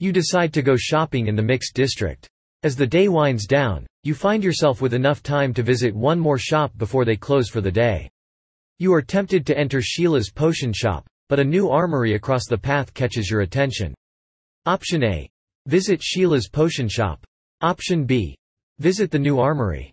You decide to go shopping in the mixed district. As the day winds down, you find yourself with enough time to visit one more shop before they close for the day. You are tempted to enter Sheila's potion shop, but a new armory across the path catches your attention. Option A. Visit Sheila's potion shop. Option B. Visit the new armory.